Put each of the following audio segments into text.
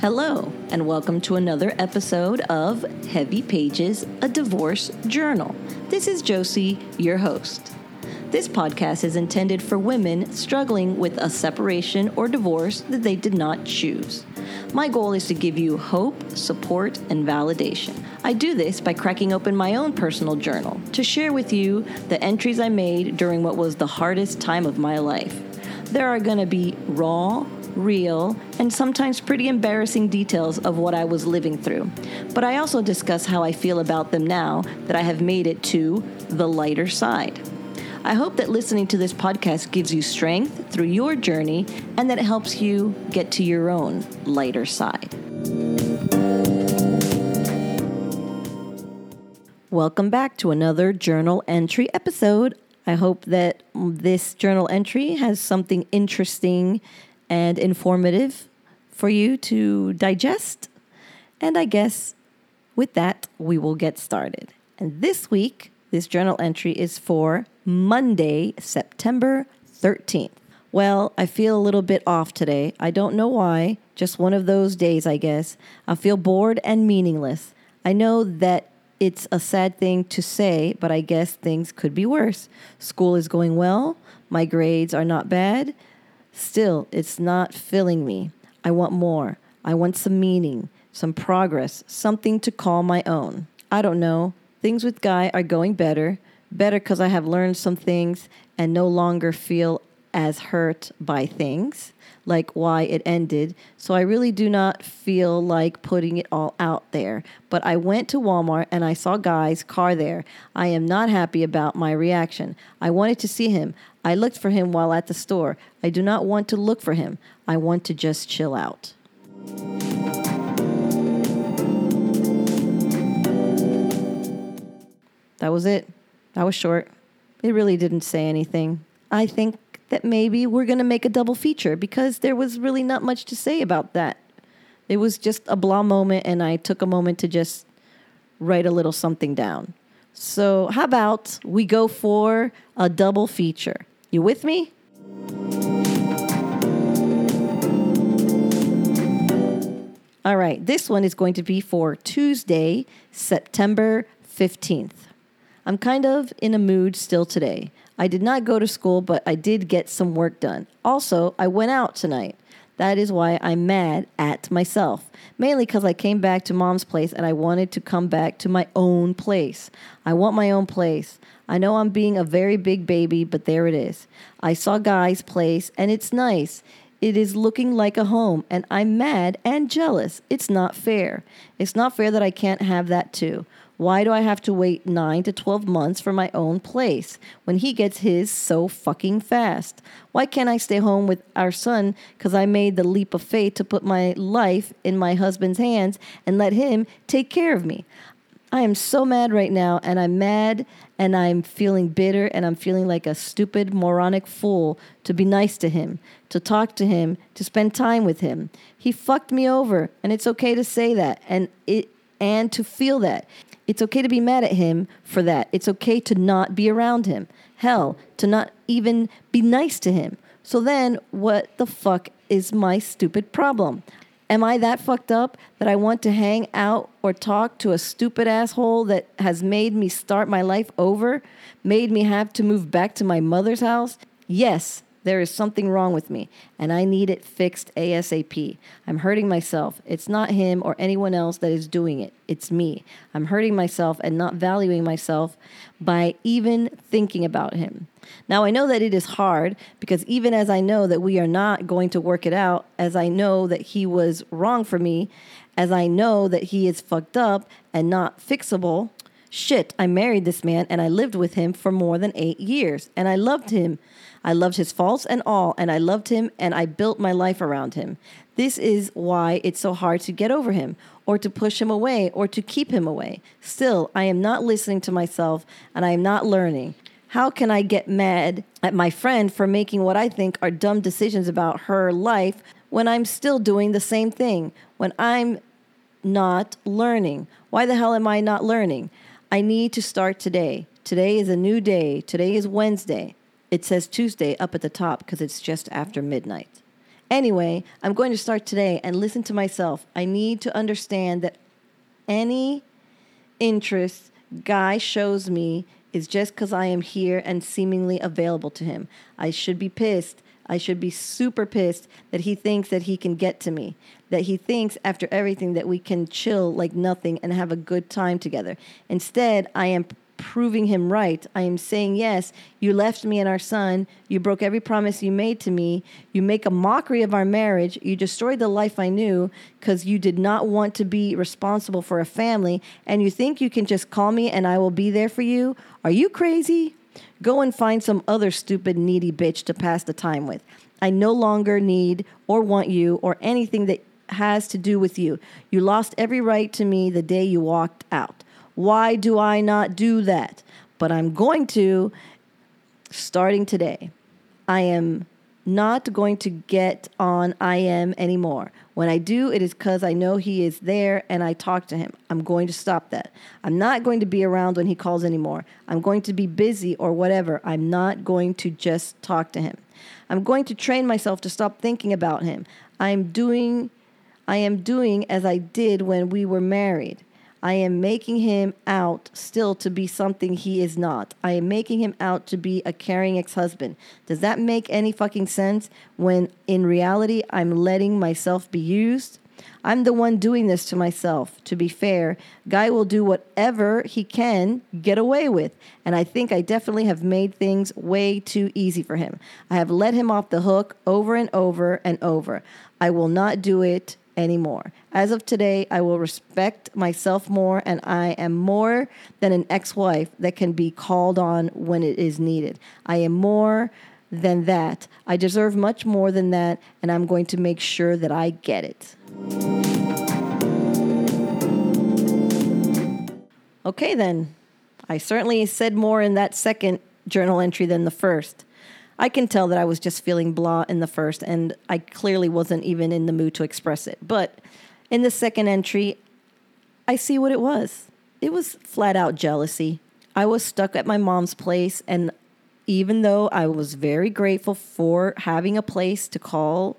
Hello, and welcome to another episode of Heavy Pages, a divorce journal. This is Josie, your host. This podcast is intended for women struggling with a separation or divorce that they did not choose. My goal is to give you hope, support, and validation. I do this by cracking open my own personal journal to share with you the entries I made during what was the hardest time of my life. There are going to be raw, real, and sometimes pretty embarrassing details of what I was living through. But I also discuss how I feel about them now that I have made it to the lighter side. I hope that listening to this podcast gives you strength through your journey and that it helps you get to your own lighter side. Welcome back to another journal entry episode. I hope that this journal entry has something interesting and informative for you to digest. And I guess with that, we will get started. And this week, this journal entry is for Monday, September 13th. Well, I feel a little bit off today. I don't know why. Just one of those days, I guess. I feel bored and meaningless. I know that it's a sad thing to say, but I guess things could be worse. School is going well. My grades are not bad. Still, it's not filling me. I want more. I want some meaning, some progress, something to call my own. I don't know. Things with Guy are going better. Better because I have learned some things and no longer feel as hurt by things, like why it ended. So I really do not feel like putting it all out there. But I went to Walmart and I saw Guy's car there. I am not happy about my reaction. I wanted to see him. I looked for him while at the store. I do not want to look for him. I want to just chill out. That was it. That was short. It really didn't say anything. I think that maybe we're going to make a double feature because there was really not much to say about that. It was just a blah moment, and I took a moment to just write a little something down. So, how about we go for a double feature? You with me? All right, this one is going to be for Tuesday, September 15th. I'm kind of in a mood still today. I did not go to school, but I did get some work done. Also, I went out tonight. That is why I'm mad at myself. Mainly because I came back to mom's place and I wanted to come back to my own place. I want my own place. I know I'm being a very big baby, but there it is. I saw Guy's place and it's nice. It is looking like a home, and I'm mad and jealous. It's not fair. It's not fair that I can't have that too. Why do I have to wait 9 to 12 months for my own place when he gets his so fucking fast? Why can't I stay home with our son because I made the leap of faith to put my life in my husband's hands and let him take care of me? I am so mad right now, and I'm mad and I'm feeling bitter and I'm feeling like a stupid, moronic fool to be nice to him, to talk to him, to spend time with him. He fucked me over, and it's okay to say that and it and to feel that. It's okay to be mad at him for that. It's okay to not be around him. Hell, to not even be nice to him. So then, what the fuck is my stupid problem? Am I that fucked up that I want to hang out or talk to a stupid asshole that has made me start my life over? Made me have to move back to my mother's house? Yes, there is something wrong with me, and I need it fixed ASAP. I'm hurting myself. It's not him or anyone else that is doing it, it's me. I'm hurting myself and not valuing myself by even thinking about him. Now, I know that it is hard because even as I know that we are not going to work it out, as I know that he was wrong for me, as I know that he is fucked up and not fixable, shit, I married this man and I lived with him for more than eight years and I loved him. I loved his faults and all, and I loved him and I built my life around him. This is why it's so hard to get over him, or to push him away, or to keep him away. Still, I am not listening to myself and I am not learning. How can I get mad at my friend for making what I think are dumb decisions about her life when I'm still doing the same thing? When I'm not learning? Why the hell am I not learning? I need to start today. Today is a new day. Today is Wednesday. It says Tuesday up at the top because it's just after midnight. Anyway, I'm going to start today and listen to myself. I need to understand that any interest Guy shows me is just because I am here and seemingly available to him. I should be pissed. I should be super pissed that he thinks that he can get to me, that he thinks after everything that we can chill like nothing and have a good time together. Instead, I am proving him right. I am saying, Yes, you left me and our son. You broke every promise you made to me. You make a mockery of our marriage. You destroyed the life I knew because you did not want to be responsible for a family. And you think you can just call me and I will be there for you? Are you crazy? Go and find some other stupid, needy bitch to pass the time with. I no longer need or want you or anything that has to do with you. You lost every right to me the day you walked out. Why do I not do that? But I'm going to starting today. I am not going to get on IM anymore. When I do, it is because I know he is there and I talk to him. I'm going to stop that. I'm not going to be around when he calls anymore. I'm going to be busy or whatever. I'm not going to just talk to him. I'm going to train myself to stop thinking about him. I'm doing I am doing as I did when we were married. I am making him out still to be something he is not. I am making him out to be a caring ex husband. Does that make any fucking sense when in reality I'm letting myself be used? I'm the one doing this to myself. To be fair, Guy will do whatever he can get away with. And I think I definitely have made things way too easy for him. I have let him off the hook over and over and over. I will not do it anymore. As of today, I will respect myself more, and I am more than an ex wife that can be called on when it is needed. I am more than that. I deserve much more than that, and I'm going to make sure that I get it. Okay, then. I certainly said more in that second journal entry than the first. I can tell that I was just feeling blah in the first, and I clearly wasn't even in the mood to express it. But in the second entry, I see what it was. It was flat out jealousy. I was stuck at my mom's place, and even though I was very grateful for having a place to call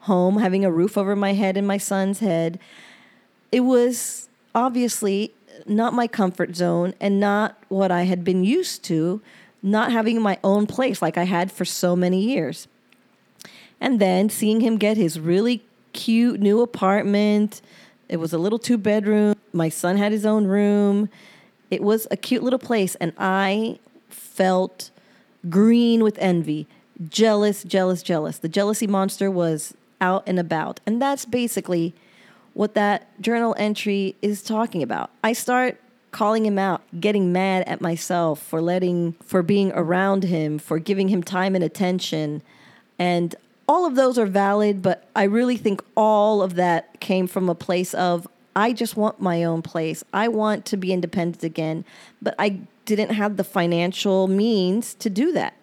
home, having a roof over my head and my son's head, it was obviously not my comfort zone and not what I had been used to not having my own place like I had for so many years. And then seeing him get his really cute new apartment. It was a little two bedroom. My son had his own room. It was a cute little place. And I felt green with envy, jealous, jealous, jealous. The jealousy monster was out and about. And that's basically what that journal entry is talking about. I start calling him out, getting mad at myself for letting, for being around him, for giving him time and attention. And all of those are valid, but I really think all of that came from a place of, I just want my own place. I want to be independent again, but I didn't have the financial means to do that.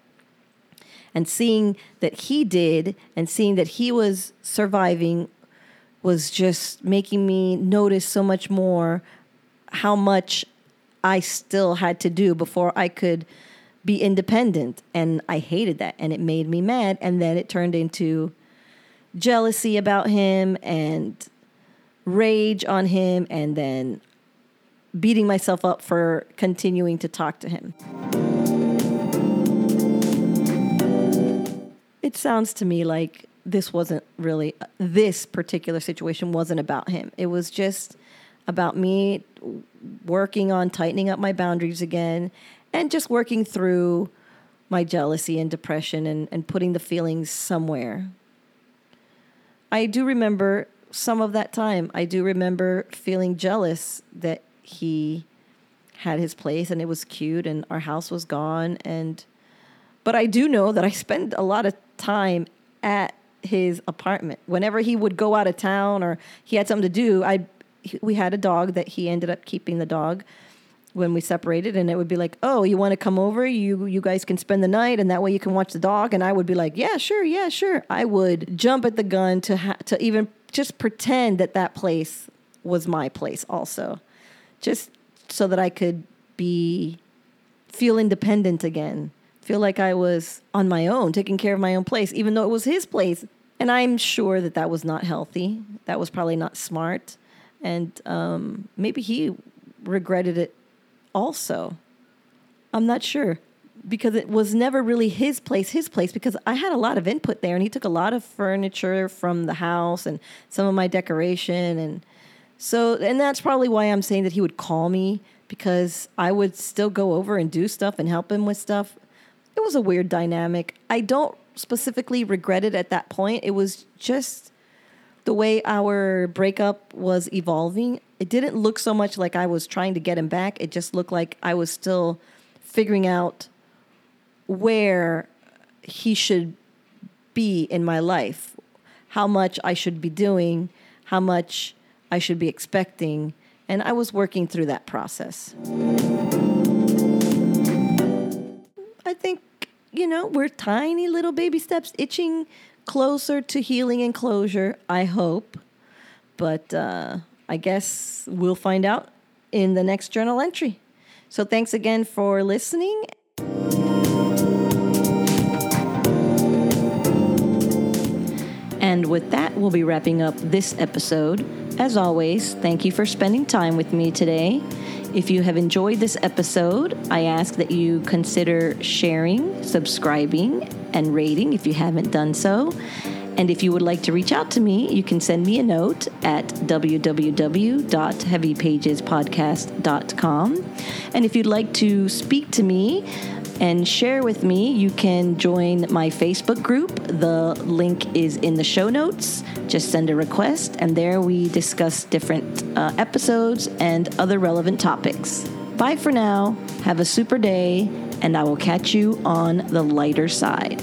And seeing that he did and seeing that he was surviving was just making me notice so much more how much I still had to do before I could be independent. And I hated that. And it made me mad. And then it turned into jealousy about him and rage on him. And then beating myself up for continuing to talk to him. It sounds to me like this wasn't really, this particular situation wasn't about him. It was just about me working on tightening up my boundaries again and just working through my jealousy and depression and, and putting the feelings somewhere. I do remember some of that time. I do remember feeling jealous that he had his place and it was cute and our house was gone and but I do know that I spent a lot of time at his apartment. Whenever he would go out of town or he had something to do, I'd we had a dog that he ended up keeping the dog when we separated and it would be like oh you want to come over you you guys can spend the night and that way you can watch the dog and i would be like yeah sure yeah sure i would jump at the gun to ha- to even just pretend that that place was my place also just so that i could be feel independent again feel like i was on my own taking care of my own place even though it was his place And I'm sure that that was not healthy. That was probably not smart. And um, maybe he regretted it also. I'm not sure because it was never really his place, his place, because I had a lot of input there and he took a lot of furniture from the house and some of my decoration. And so, and that's probably why I'm saying that he would call me because I would still go over and do stuff and help him with stuff. It was a weird dynamic. I don't specifically regret it at that point. It was just the way our breakup was evolving. It didn't look so much like I was trying to get him back. It just looked like I was still figuring out where he should be in my life, how much I should be doing, how much I should be expecting, and I was working through that process. I think, you know, we're tiny little baby steps itching closer to healing and closure, I hope. But uh, I guess we'll find out in the next journal entry. So thanks again for listening. And with that, we'll be wrapping up this episode. As always, thank you for spending time with me today. If you have enjoyed this episode, I ask that you consider sharing, subscribing, and rating if you haven't done so. And if you would like to reach out to me, you can send me a note at www.heavypagespodcast.com. And if you'd like to speak to me, and share with me, you can join my Facebook group. The link is in the show notes. Just send a request, and there we discuss different uh, episodes and other relevant topics. Bye for now. Have a super day, and I will catch you on the lighter side.